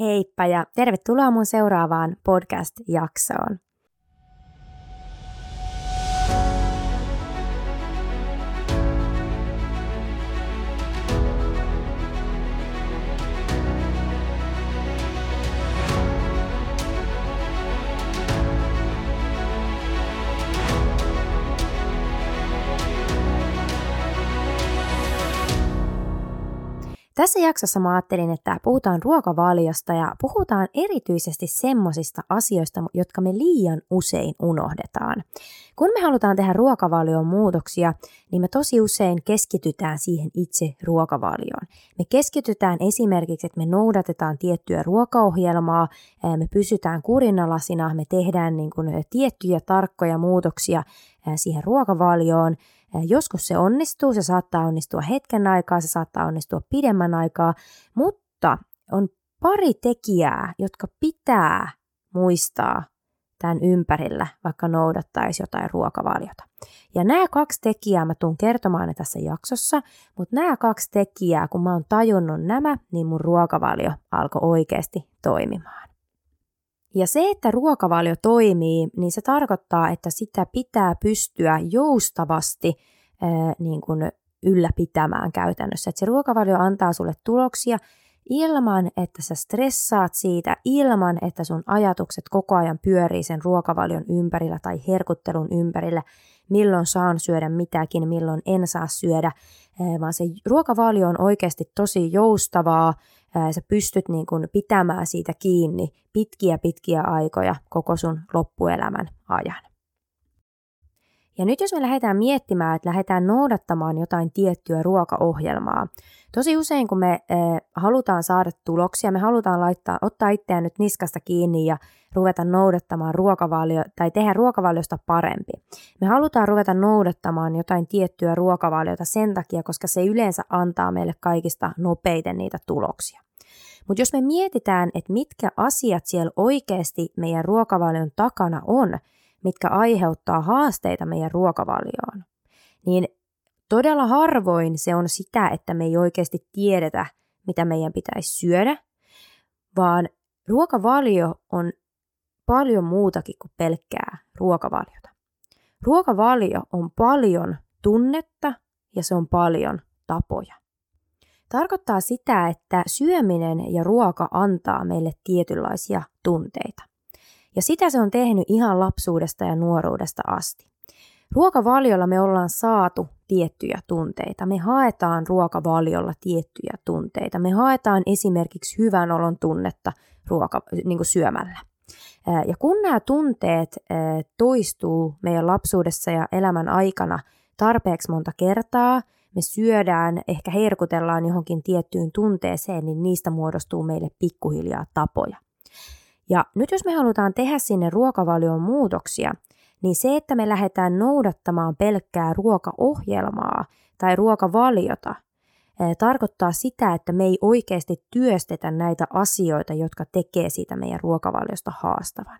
Heippa ja tervetuloa mun seuraavaan podcast-jaksoon. Tässä jaksossa mä ajattelin, että puhutaan ruokavaliosta ja puhutaan erityisesti semmosista asioista, jotka me liian usein unohdetaan. Kun me halutaan tehdä ruokavalioon muutoksia, niin me tosi usein keskitytään siihen itse ruokavalioon. Me keskitytään esimerkiksi, että me noudatetaan tiettyä ruokaohjelmaa, me pysytään kurinalasina, me tehdään niin kuin tiettyjä tarkkoja muutoksia siihen ruokavalioon, Joskus se onnistuu, se saattaa onnistua hetken aikaa, se saattaa onnistua pidemmän aikaa, mutta on pari tekijää, jotka pitää muistaa tämän ympärillä, vaikka noudattaisi jotain ruokavaliota. Ja nämä kaksi tekijää mä tuun kertomaan ne tässä jaksossa, mutta nämä kaksi tekijää, kun mä oon tajunnut nämä, niin mun ruokavalio alkoi oikeasti toimimaan. Ja se, että ruokavalio toimii, niin se tarkoittaa, että sitä pitää pystyä joustavasti ää, niin kuin ylläpitämään käytännössä. Että se ruokavalio antaa sulle tuloksia ilman, että sä stressaat siitä, ilman, että sun ajatukset koko ajan pyörii sen ruokavalion ympärillä tai herkuttelun ympärillä, milloin saan syödä mitäkin, milloin en saa syödä, vaan se ruokavalio on oikeasti tosi joustavaa, sä pystyt niin kuin pitämään siitä kiinni pitkiä pitkiä aikoja koko sun loppuelämän ajan. Ja nyt jos me lähdetään miettimään, että lähdetään noudattamaan jotain tiettyä ruokaohjelmaa, tosi usein kun me e, halutaan saada tuloksia, me halutaan laittaa, ottaa itseään nyt niskasta kiinni ja ruveta noudattamaan ruokavalio tai tehdä ruokavaliosta parempi. Me halutaan ruveta noudattamaan jotain tiettyä ruokavaliota sen takia, koska se yleensä antaa meille kaikista nopeiten niitä tuloksia. Mutta jos me mietitään, että mitkä asiat siellä oikeasti meidän ruokavalion takana on, mitkä aiheuttaa haasteita meidän ruokavalioon, niin todella harvoin se on sitä, että me ei oikeasti tiedetä, mitä meidän pitäisi syödä, vaan ruokavalio on paljon muutakin kuin pelkkää ruokavaliota. Ruokavalio on paljon tunnetta ja se on paljon tapoja. Tarkoittaa sitä, että syöminen ja ruoka antaa meille tietynlaisia tunteita. Ja sitä se on tehnyt ihan lapsuudesta ja nuoruudesta asti. Ruokavaliolla me ollaan saatu tiettyjä tunteita. Me haetaan ruokavaliolla tiettyjä tunteita. Me haetaan esimerkiksi hyvän olon tunnetta ruoka, niin syömällä. Ja kun nämä tunteet toistuu meidän lapsuudessa ja elämän aikana tarpeeksi monta kertaa, me syödään, ehkä herkutellaan johonkin tiettyyn tunteeseen, niin niistä muodostuu meille pikkuhiljaa tapoja. Ja nyt jos me halutaan tehdä sinne ruokavalioon muutoksia, niin se, että me lähdetään noudattamaan pelkkää ruokaohjelmaa tai ruokavaliota, tarkoittaa sitä, että me ei oikeasti työstetä näitä asioita, jotka tekee siitä meidän ruokavaliosta haastavan.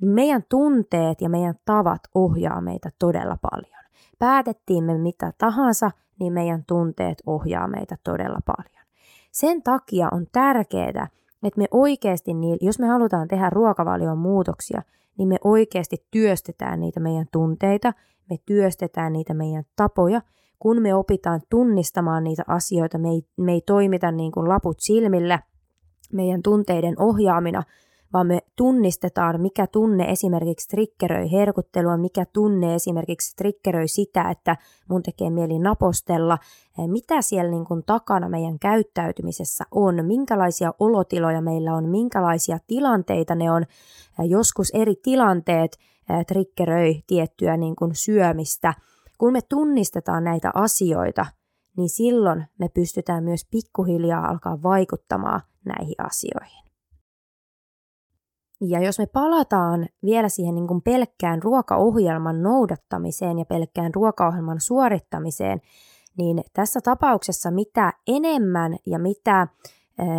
Meidän tunteet ja meidän tavat ohjaa meitä todella paljon. Päätettiin me mitä tahansa, niin meidän tunteet ohjaa meitä todella paljon. Sen takia on tärkeää, että me oikeasti, jos me halutaan tehdä ruokavalion muutoksia, niin me oikeasti työstetään niitä meidän tunteita, me työstetään niitä meidän tapoja, kun me opitaan tunnistamaan niitä asioita, me ei, me ei toimita niin kuin laput silmillä meidän tunteiden ohjaamina, vaan me tunnistetaan, mikä tunne esimerkiksi triggeröi herkuttelua, mikä tunne esimerkiksi triggeröi sitä, että mun tekee mieli napostella, eh, mitä siellä niin kuin takana meidän käyttäytymisessä on, minkälaisia olotiloja meillä on, minkälaisia tilanteita ne on. Eh, joskus eri tilanteet eh, triggeröi tiettyä niin kuin syömistä. Kun me tunnistetaan näitä asioita, niin silloin me pystytään myös pikkuhiljaa alkaa vaikuttamaan näihin asioihin. Ja jos me palataan vielä siihen niin kuin pelkkään ruokaohjelman noudattamiseen ja pelkkään ruokaohjelman suorittamiseen, niin tässä tapauksessa mitä enemmän ja mitä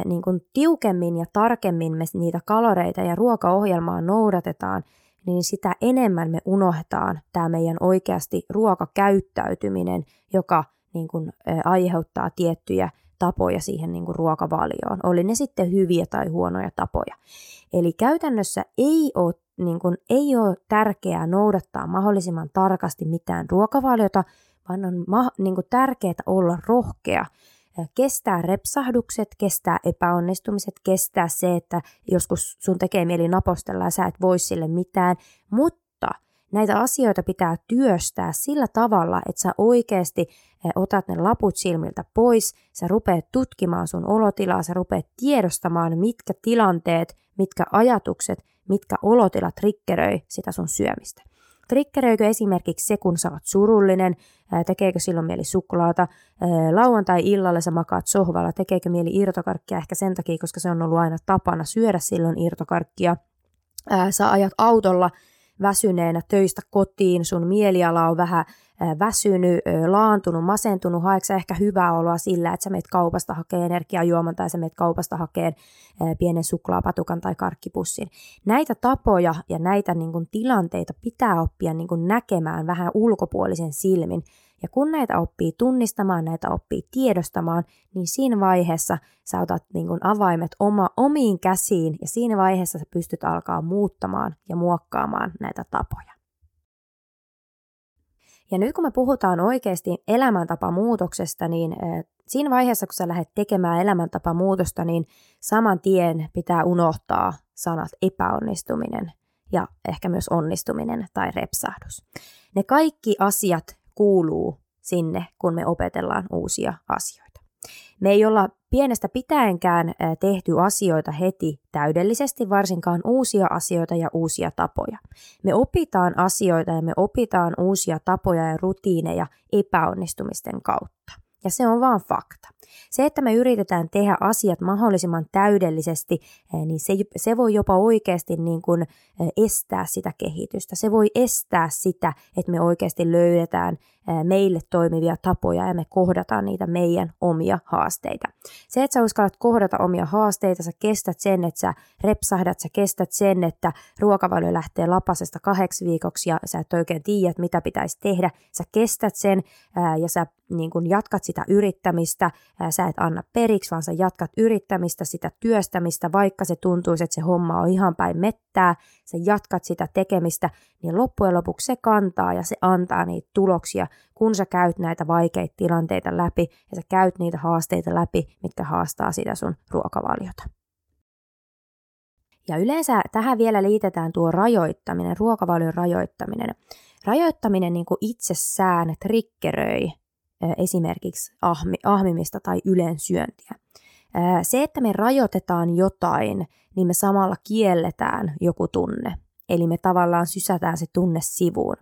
niin kuin tiukemmin ja tarkemmin me niitä kaloreita ja ruokaohjelmaa noudatetaan, niin sitä enemmän me unohdetaan tämä meidän oikeasti ruokakäyttäytyminen, joka niin kuin, aiheuttaa tiettyjä tapoja siihen niin kuin ruokavalioon, oli ne sitten hyviä tai huonoja tapoja. Eli käytännössä ei ole, niin kuin, ei ole tärkeää noudattaa mahdollisimman tarkasti mitään ruokavaliota, vaan on ma- niin kuin tärkeää olla rohkea. Kestää repsahdukset, kestää epäonnistumiset, kestää se, että joskus sun tekee mieli napostella ja sä et voi sille mitään, mutta näitä asioita pitää työstää sillä tavalla, että sä oikeasti otat ne laput silmiltä pois, sä rupeat tutkimaan sun olotilaa, sä rupeat tiedostamaan, mitkä tilanteet, mitkä ajatukset, mitkä olotilat triggeröi sitä sun syömistä. Triggeröikö esimerkiksi se, kun sä oot surullinen, tekeekö silloin mieli suklaata, lauantai-illalla sä makaat sohvalla, tekeekö mieli irtokarkkia ehkä sen takia, koska se on ollut aina tapana syödä silloin irtokarkkia, sä ajat autolla väsyneenä töistä kotiin, sun mieliala on vähän väsynyt, laantunut, masentunut, haeksi ehkä hyvää oloa sillä, että sä meet kaupasta hakee energiajuoman tai sä meet kaupasta hakee pienen suklaapatukan tai karkkipussin. Näitä tapoja ja näitä niin kuin, tilanteita pitää oppia niin kuin, näkemään vähän ulkopuolisen silmin. Ja kun näitä oppii tunnistamaan, näitä oppii tiedostamaan, niin siinä vaiheessa sä otat niin kuin, avaimet oma, omiin käsiin ja siinä vaiheessa sä pystyt alkaa muuttamaan ja muokkaamaan näitä tapoja. Ja nyt kun me puhutaan oikeasti elämäntapamuutoksesta, niin siinä vaiheessa, kun sä lähdet tekemään elämäntapamuutosta, niin saman tien pitää unohtaa sanat epäonnistuminen ja ehkä myös onnistuminen tai repsahdus. Ne kaikki asiat kuuluu sinne, kun me opetellaan uusia asioita. Me ei olla pienestä pitäenkään tehty asioita heti täydellisesti, varsinkaan uusia asioita ja uusia tapoja. Me opitaan asioita ja me opitaan uusia tapoja ja rutiineja epäonnistumisten kautta. Ja se on vaan fakta. Se, että me yritetään tehdä asiat mahdollisimman täydellisesti, eh, niin se, se voi jopa oikeasti niin kuin eh, estää sitä kehitystä. Se voi estää sitä, että me oikeasti löydetään eh, meille toimivia tapoja ja me kohdataan niitä meidän omia haasteita. Se, että sä uskallat kohdata omia haasteita, sä kestät sen, että sä repsahdat, sä kestät sen, että ruokavalio lähtee lapasesta kahdeksi viikoksi ja sä et oikein tiedä, mitä pitäisi tehdä. Sä kestät sen ja sä niin kun jatkat sitä yrittämistä, sä et anna periksi, vaan sä jatkat yrittämistä, sitä työstämistä, vaikka se tuntuisi, että se homma on ihan päin mettää, sä jatkat sitä tekemistä, niin loppujen lopuksi se kantaa ja se antaa niitä tuloksia, kun sä käyt näitä vaikeita tilanteita läpi ja sä käyt niitä haasteita läpi, mitkä haastaa sitä sun ruokavaliota. Ja yleensä tähän vielä liitetään tuo rajoittaminen, ruokavalion rajoittaminen. Rajoittaminen niin kuin itsessään triggeröi esimerkiksi ahmi, ahmimista tai ylensyöntiä. Se, että me rajoitetaan jotain, niin me samalla kielletään joku tunne. Eli me tavallaan sysätään se tunne sivuun.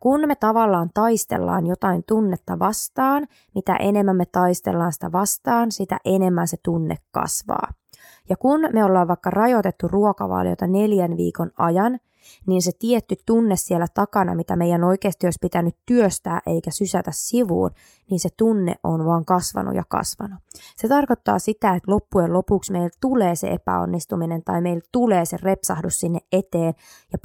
Kun me tavallaan taistellaan jotain tunnetta vastaan, mitä enemmän me taistellaan sitä vastaan, sitä enemmän se tunne kasvaa. Ja kun me ollaan vaikka rajoitettu ruokavaliota neljän viikon ajan, niin se tietty tunne siellä takana, mitä meidän oikeasti olisi pitänyt työstää eikä sysätä sivuun, niin se tunne on vaan kasvanut ja kasvanut. Se tarkoittaa sitä, että loppujen lopuksi meillä tulee se epäonnistuminen tai meillä tulee se repsahdus sinne eteen ja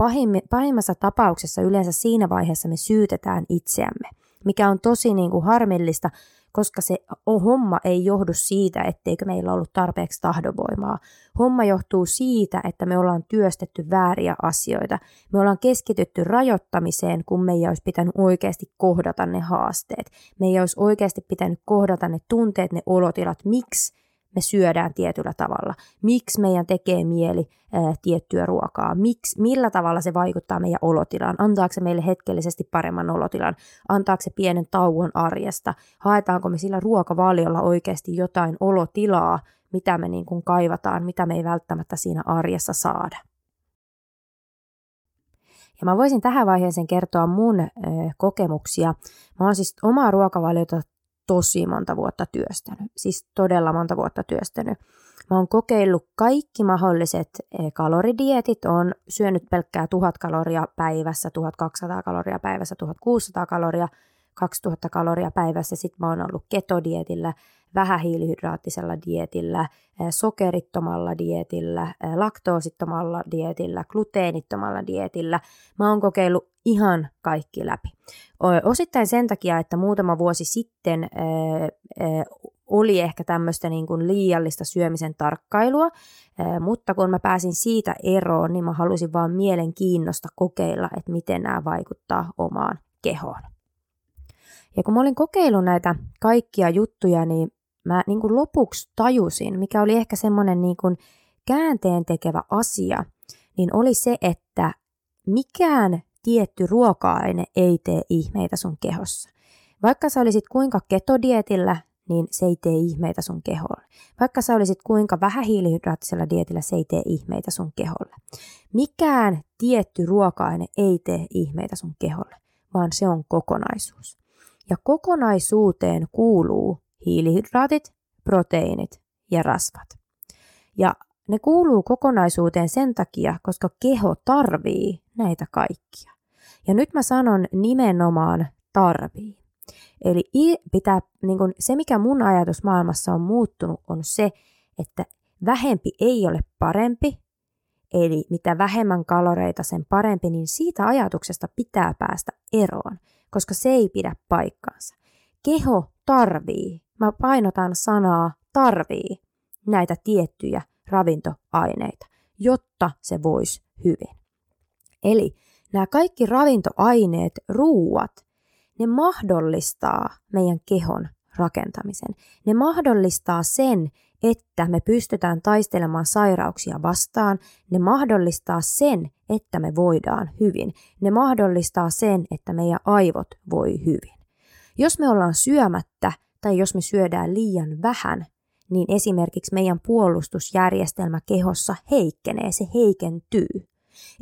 pahimmassa tapauksessa yleensä siinä vaiheessa me syytetään itseämme, mikä on tosi niin kuin harmillista, koska se homma ei johdu siitä, etteikö meillä ollut tarpeeksi tahdonvoimaa. Homma johtuu siitä, että me ollaan työstetty vääriä asioita. Me ollaan keskitytty rajoittamiseen, kun me ei olisi pitänyt oikeasti kohdata ne haasteet. Me ei olisi oikeasti pitänyt kohdata ne tunteet, ne olotilat, miksi me syödään tietyllä tavalla, miksi meidän tekee mieli ää, tiettyä ruokaa, miksi, millä tavalla se vaikuttaa meidän olotilaan, antaako se meille hetkellisesti paremman olotilan, antaako se pienen tauon arjesta, haetaanko me sillä ruokavaliolla oikeasti jotain olotilaa, mitä me niin kuin kaivataan, mitä me ei välttämättä siinä arjessa saada. Ja mä voisin tähän vaiheeseen kertoa mun ö, kokemuksia. Mä oon siis omaa ruokavaliota tosi monta vuotta työstänyt, siis todella monta vuotta työstänyt. Mä oon kokeillut kaikki mahdolliset eh, kaloridietit, on syönyt pelkkää 1000 kaloria päivässä, 1200 kaloria päivässä, 1600 kaloria, 2000 kaloria päivässä. Sitten mä oon ollut ketodietillä, vähähiilihydraattisella dietillä, eh, sokerittomalla dietillä, eh, laktoosittomalla dietillä, gluteenittomalla dietillä. Mä oon kokeillut ihan kaikki läpi. Osittain sen takia, että muutama vuosi sitten oli ehkä tämmöistä niin kuin liiallista syömisen tarkkailua, mutta kun mä pääsin siitä eroon, niin mä halusin vaan mielenkiinnosta kokeilla, että miten nämä vaikuttaa omaan kehoon. Ja kun mä olin kokeillut näitä kaikkia juttuja, niin mä niin kuin lopuksi tajusin, mikä oli ehkä semmoinen niin kuin käänteen tekevä asia, niin oli se, että mikään tietty ruoka-aine ei tee ihmeitä sun kehossa. Vaikka sä olisit kuinka ketodietillä, niin se ei tee ihmeitä sun keholle. Vaikka sä olisit kuinka vähähiilihydraattisella dietillä, se ei tee ihmeitä sun keholle. Mikään tietty ruoka-aine ei tee ihmeitä sun keholle, vaan se on kokonaisuus. Ja kokonaisuuteen kuuluu hiilihydraatit, proteiinit ja rasvat. Ja ne kuuluu kokonaisuuteen sen takia, koska keho tarvii näitä kaikkia. Ja nyt mä sanon nimenomaan tarvii. Eli pitää, niin kun, se, mikä mun ajatus maailmassa on muuttunut, on se, että vähempi ei ole parempi, eli mitä vähemmän kaloreita, sen parempi, niin siitä ajatuksesta pitää päästä eroon, koska se ei pidä paikkaansa. Keho tarvii, mä painotan sanaa tarvii näitä tiettyjä ravintoaineita, jotta se voisi hyvin. Eli nämä kaikki ravintoaineet, ruuat, ne mahdollistaa meidän kehon rakentamisen. Ne mahdollistaa sen, että me pystytään taistelemaan sairauksia vastaan. Ne mahdollistaa sen, että me voidaan hyvin. Ne mahdollistaa sen, että meidän aivot voi hyvin. Jos me ollaan syömättä tai jos me syödään liian vähän, niin esimerkiksi meidän puolustusjärjestelmä kehossa heikkenee, se heikentyy.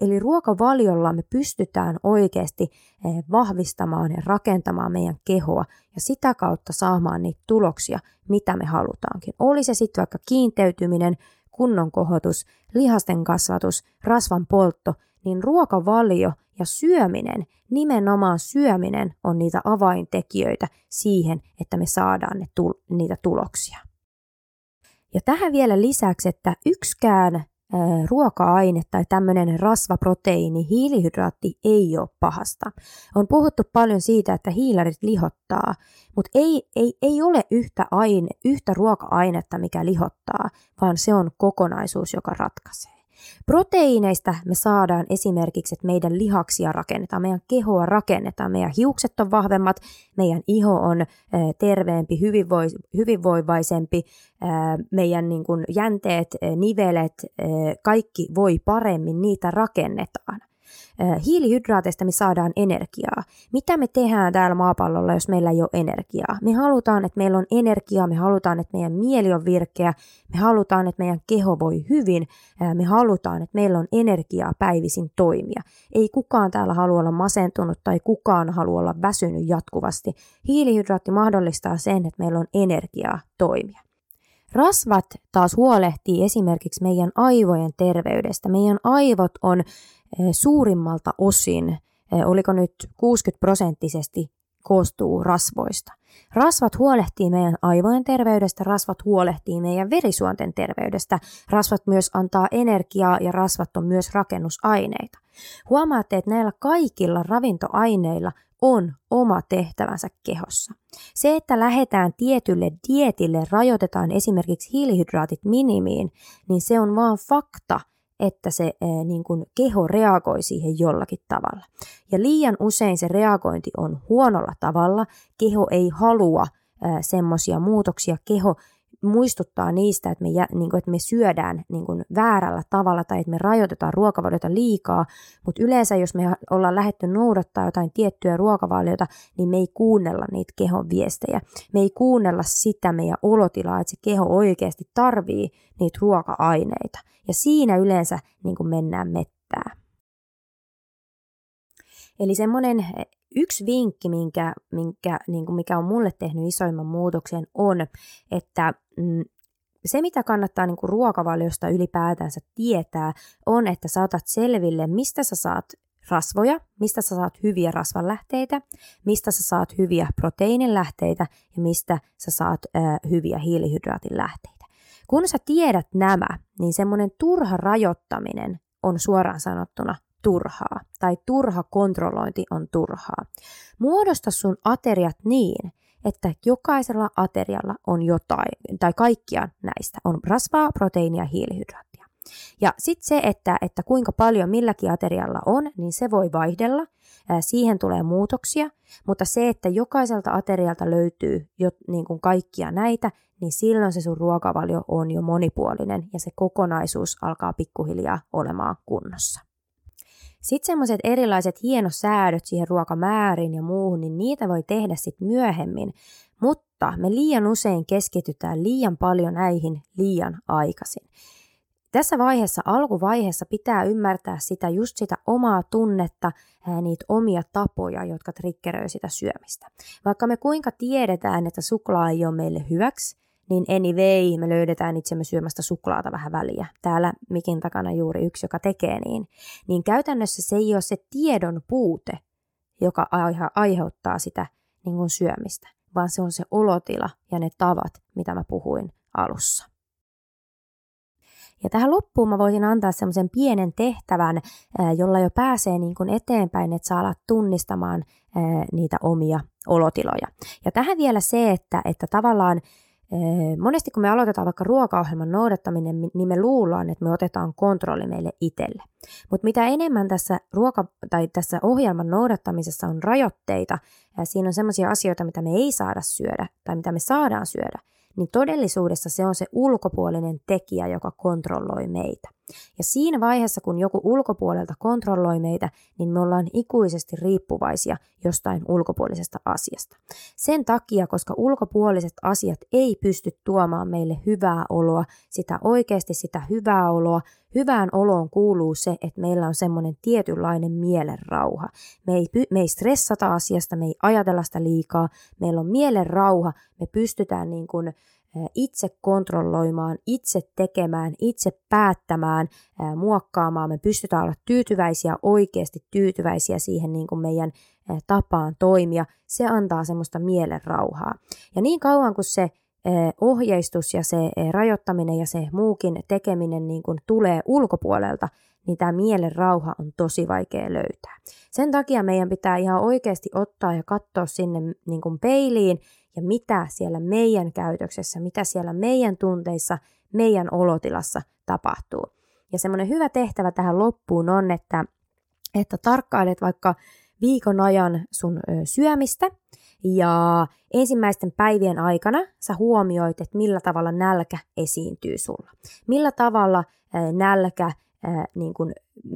Eli ruokavaliolla me pystytään oikeasti eh, vahvistamaan ja rakentamaan meidän kehoa ja sitä kautta saamaan niitä tuloksia, mitä me halutaankin. Oli se sitten vaikka kiinteytyminen, kunnon kohotus, lihasten kasvatus, rasvan poltto, niin ruokavalio ja syöminen, nimenomaan syöminen on niitä avaintekijöitä siihen, että me saadaan ne tul- niitä tuloksia. Ja tähän vielä lisäksi, että yksikään ruoka-aine tai tämmöinen rasvaproteiini, hiilihydraatti ei ole pahasta. On puhuttu paljon siitä, että hiilarit lihottaa, mutta ei, ei, ei ole yhtä, aine, yhtä ruoka-ainetta, mikä lihottaa, vaan se on kokonaisuus, joka ratkaisee. Proteiineista me saadaan esimerkiksi, että meidän lihaksia rakennetaan, meidän kehoa rakennetaan, meidän hiukset on vahvemmat, meidän iho on terveempi, hyvinvoi, hyvinvoivaisempi, meidän niin kuin jänteet, nivelet, kaikki voi paremmin, niitä rakennetaan hiilihydraateista me saadaan energiaa. Mitä me tehdään täällä maapallolla, jos meillä ei ole energiaa? Me halutaan, että meillä on energiaa, me halutaan, että meidän mieli on virkeä, me halutaan, että meidän keho voi hyvin, me halutaan, että meillä on energiaa päivisin toimia. Ei kukaan täällä halua olla masentunut tai kukaan halua olla väsynyt jatkuvasti. Hiilihydraatti mahdollistaa sen, että meillä on energiaa toimia. Rasvat taas huolehtii esimerkiksi meidän aivojen terveydestä. Meidän aivot on suurimmalta osin, oliko nyt 60 prosenttisesti, koostuu rasvoista. Rasvat huolehtii meidän aivojen terveydestä, rasvat huolehtii meidän verisuonten terveydestä, rasvat myös antaa energiaa ja rasvat on myös rakennusaineita. Huomaatte, että näillä kaikilla ravintoaineilla on oma tehtävänsä kehossa. Se, että lähdetään tietylle dietille, rajoitetaan esimerkiksi hiilihydraatit minimiin, niin se on vaan fakta – että se niin kuin keho reagoi siihen jollakin tavalla. Ja liian usein se reagointi on huonolla tavalla. Keho ei halua semmoisia muutoksia. Keho muistuttaa niistä, että me, niin kuin, että me syödään niin kuin väärällä tavalla tai että me rajoitetaan ruokavaliota liikaa, mutta yleensä jos me ollaan lähetty noudattaa jotain tiettyä ruokavaliota, niin me ei kuunnella niitä kehon viestejä. Me ei kuunnella sitä meidän olotilaa, että se keho oikeasti tarvii niitä ruoka-aineita. Ja siinä yleensä niin kuin mennään mettää. Eli semmoinen yksi vinkki, minkä, minkä, niin kuin mikä on mulle tehnyt isoimman muutoksen, on, että mm, se, mitä kannattaa niin kuin ruokavaliosta ylipäätänsä tietää, on, että sä otat selville, mistä sä saat rasvoja, mistä sä saat hyviä rasvanlähteitä, mistä sä saat hyviä proteiinilähteitä ja mistä sä saat ö, hyviä hiilihydraatin lähteitä. Kun sä tiedät nämä, niin semmoinen turha rajoittaminen on suoraan sanottuna turhaa tai turha kontrollointi on turhaa. Muodosta sun ateriat niin, että jokaisella aterialla on jotain, tai kaikkia näistä, on rasvaa, proteiinia, hiilihydraattia. Ja sitten se, että, että kuinka paljon milläkin aterialla on, niin se voi vaihdella. Siihen tulee muutoksia, mutta se, että jokaiselta aterialta löytyy jo niin kuin kaikkia näitä, niin silloin se sun ruokavalio on jo monipuolinen ja se kokonaisuus alkaa pikkuhiljaa olemaan kunnossa. Sitten semmoiset erilaiset hienosäädöt siihen ruokamäärin ja muuhun, niin niitä voi tehdä sitten myöhemmin, mutta me liian usein keskitytään liian paljon näihin liian aikaisin. Tässä vaiheessa, alkuvaiheessa pitää ymmärtää sitä just sitä omaa tunnetta, niitä omia tapoja, jotka triggeröi sitä syömistä. Vaikka me kuinka tiedetään, että suklaa ei ole meille hyväksi, niin anyway, me löydetään itsemme syömästä suklaata vähän väliä. Täällä mikin takana juuri yksi, joka tekee niin. Niin käytännössä se ei ole se tiedon puute, joka aiheuttaa sitä niin kuin syömistä, vaan se on se olotila ja ne tavat, mitä mä puhuin alussa. Ja tähän loppuun mä voisin antaa semmoisen pienen tehtävän, jolla jo pääsee niin kuin eteenpäin, että saa alat tunnistamaan niitä omia olotiloja. Ja tähän vielä se, että, että tavallaan Monesti kun me aloitetaan vaikka ruokaohjelman noudattaminen, niin me luullaan, että me otetaan kontrolli meille itselle. Mutta mitä enemmän tässä, ruoka- tai tässä ohjelman noudattamisessa on rajoitteita, ja siinä on sellaisia asioita, mitä me ei saada syödä tai mitä me saadaan syödä, niin todellisuudessa se on se ulkopuolinen tekijä, joka kontrolloi meitä. Ja siinä vaiheessa, kun joku ulkopuolelta kontrolloi meitä, niin me ollaan ikuisesti riippuvaisia jostain ulkopuolisesta asiasta. Sen takia, koska ulkopuoliset asiat ei pysty tuomaan meille hyvää oloa, sitä oikeasti sitä hyvää oloa, hyvään oloon kuuluu se, että meillä on semmoinen tietynlainen mielenrauha. Me ei, me ei stressata asiasta, me ei ajatella sitä liikaa, meillä on mielenrauha, me pystytään niin kuin itse kontrolloimaan, itse tekemään, itse päättämään, muokkaamaan. Me pystytään olla tyytyväisiä, oikeasti tyytyväisiä siihen niin kuin meidän tapaan toimia. Se antaa semmoista mielenrauhaa. Ja niin kauan kuin se ohjeistus ja se rajoittaminen ja se muukin tekeminen niin kuin tulee ulkopuolelta, niin tämä mielen rauha on tosi vaikea löytää. Sen takia meidän pitää ihan oikeasti ottaa ja katsoa sinne niin kuin peiliin ja mitä siellä meidän käytöksessä, mitä siellä meidän tunteissa, meidän olotilassa tapahtuu. Ja semmoinen hyvä tehtävä tähän loppuun on, että, että tarkkailet vaikka viikon ajan sun syömistä ja ensimmäisten päivien aikana sä huomioit, että millä tavalla nälkä esiintyy sulla. Millä tavalla nälkä niin kuin,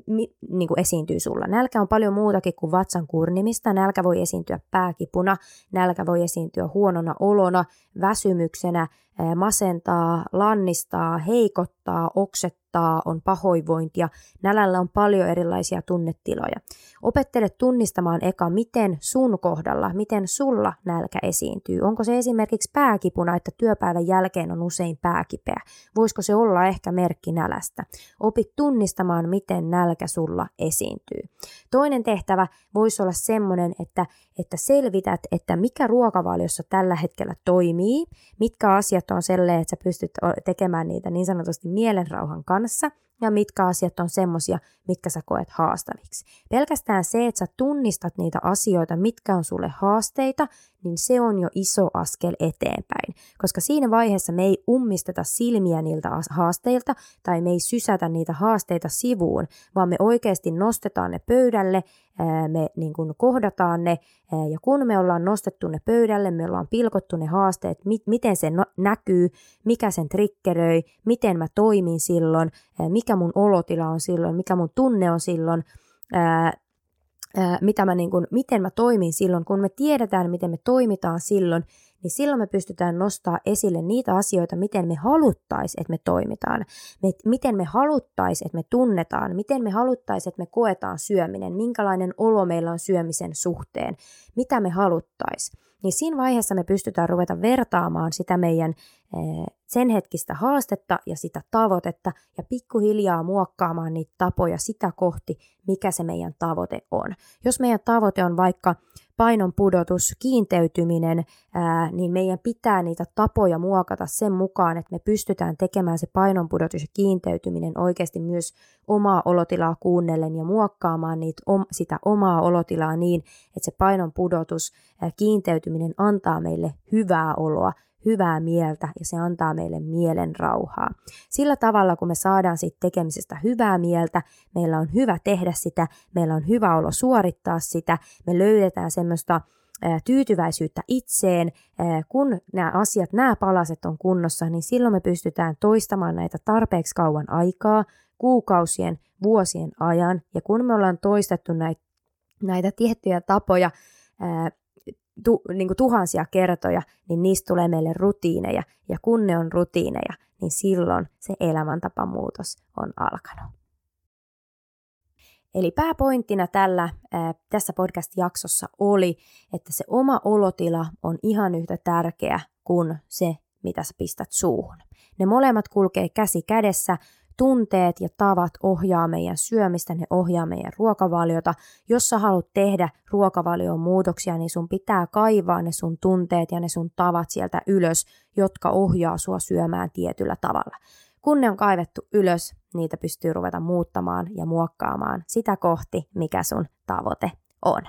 mi, niin kuin esiintyy sulla. Nälkä on paljon muutakin kuin vatsan kurnimista. Nälkä voi esiintyä pääkipuna, nälkä voi esiintyä huonona olona, väsymyksenä, masentaa, lannistaa, heikottaa, oksettaa, on pahoinvointia. Nälällä on paljon erilaisia tunnetiloja. Opettele tunnistamaan eka, miten sun kohdalla, miten sulla nälkä esiintyy. Onko se esimerkiksi pääkipuna, että työpäivän jälkeen on usein pääkipeä? Voisiko se olla ehkä merkki nälästä? Opi tunnistamaan, miten nälkä sulla esiintyy. Toinen tehtävä voisi olla semmoinen, että, että selvität, että mikä ruokavaliossa tällä hetkellä toimii, mitkä asiat on sellaisia, että sä pystyt tekemään niitä niin sanotusti mielenrauhan kanssa, ja mitkä asiat on semmosia, mitkä sä koet haastaviksi. Pelkästään se, että sä tunnistat niitä asioita, mitkä on sulle haasteita, niin se on jo iso askel eteenpäin. Koska siinä vaiheessa me ei ummisteta silmiä niiltä haasteilta tai me ei sysätä niitä haasteita sivuun, vaan me oikeasti nostetaan ne pöydälle, me niin kuin kohdataan ne ja kun me ollaan nostettu ne pöydälle, me ollaan pilkottu ne haasteet, miten se no-, näkyy, mikä sen triggeröi, miten mä toimin silloin, mikä mun olotila on silloin, mikä mun tunne on silloin, mitä mä niin kuin, miten mä toimin silloin, kun me tiedetään, miten me toimitaan silloin, niin silloin me pystytään nostaa esille niitä asioita, miten me haluttaisiin, että me toimitaan, miten me haluttaisiin, että me tunnetaan, miten me haluttaisiin, että me koetaan syöminen, minkälainen olo meillä on syömisen suhteen, mitä me haluttaisiin. Niin siinä vaiheessa me pystytään ruveta vertaamaan sitä meidän sen hetkistä haastetta ja sitä tavoitetta ja pikkuhiljaa muokkaamaan niitä tapoja sitä kohti, mikä se meidän tavoite on. Jos meidän tavoite on vaikka painon pudotus, kiinteytyminen, ää, niin meidän pitää niitä tapoja muokata sen mukaan, että me pystytään tekemään se painon pudotus ja kiinteytyminen oikeasti myös omaa olotilaa kuunnellen ja muokkaamaan niitä, om, sitä omaa olotilaa niin, että se painon pudotus, ää, kiinteytyminen antaa meille hyvää oloa, hyvää mieltä ja se antaa meille mielen rauhaa. Sillä tavalla, kun me saadaan siitä tekemisestä hyvää mieltä, meillä on hyvä tehdä sitä, meillä on hyvä olo suorittaa sitä, me löydetään semmoista tyytyväisyyttä itseen, kun nämä asiat, nämä palaset on kunnossa, niin silloin me pystytään toistamaan näitä tarpeeksi kauan aikaa, kuukausien, vuosien ajan, ja kun me ollaan toistettu näitä, näitä tiettyjä tapoja tu, niin kuin tuhansia kertoja, niin niistä tulee meille rutiineja. Ja kun ne on rutiineja, niin silloin se elämäntapamuutos on alkanut. Eli pääpointtina tällä, tässä podcast-jaksossa oli, että se oma olotila on ihan yhtä tärkeä kuin se, mitä sä pistät suuhun. Ne molemmat kulkee käsi kädessä, tunteet ja tavat ohjaa meidän syömistä, ne ohjaa meidän ruokavaliota. Jos sä haluat tehdä ruokavalioon muutoksia, niin sun pitää kaivaa ne sun tunteet ja ne sun tavat sieltä ylös, jotka ohjaa sua syömään tietyllä tavalla. Kun ne on kaivettu ylös, niitä pystyy ruveta muuttamaan ja muokkaamaan sitä kohti, mikä sun tavoite on.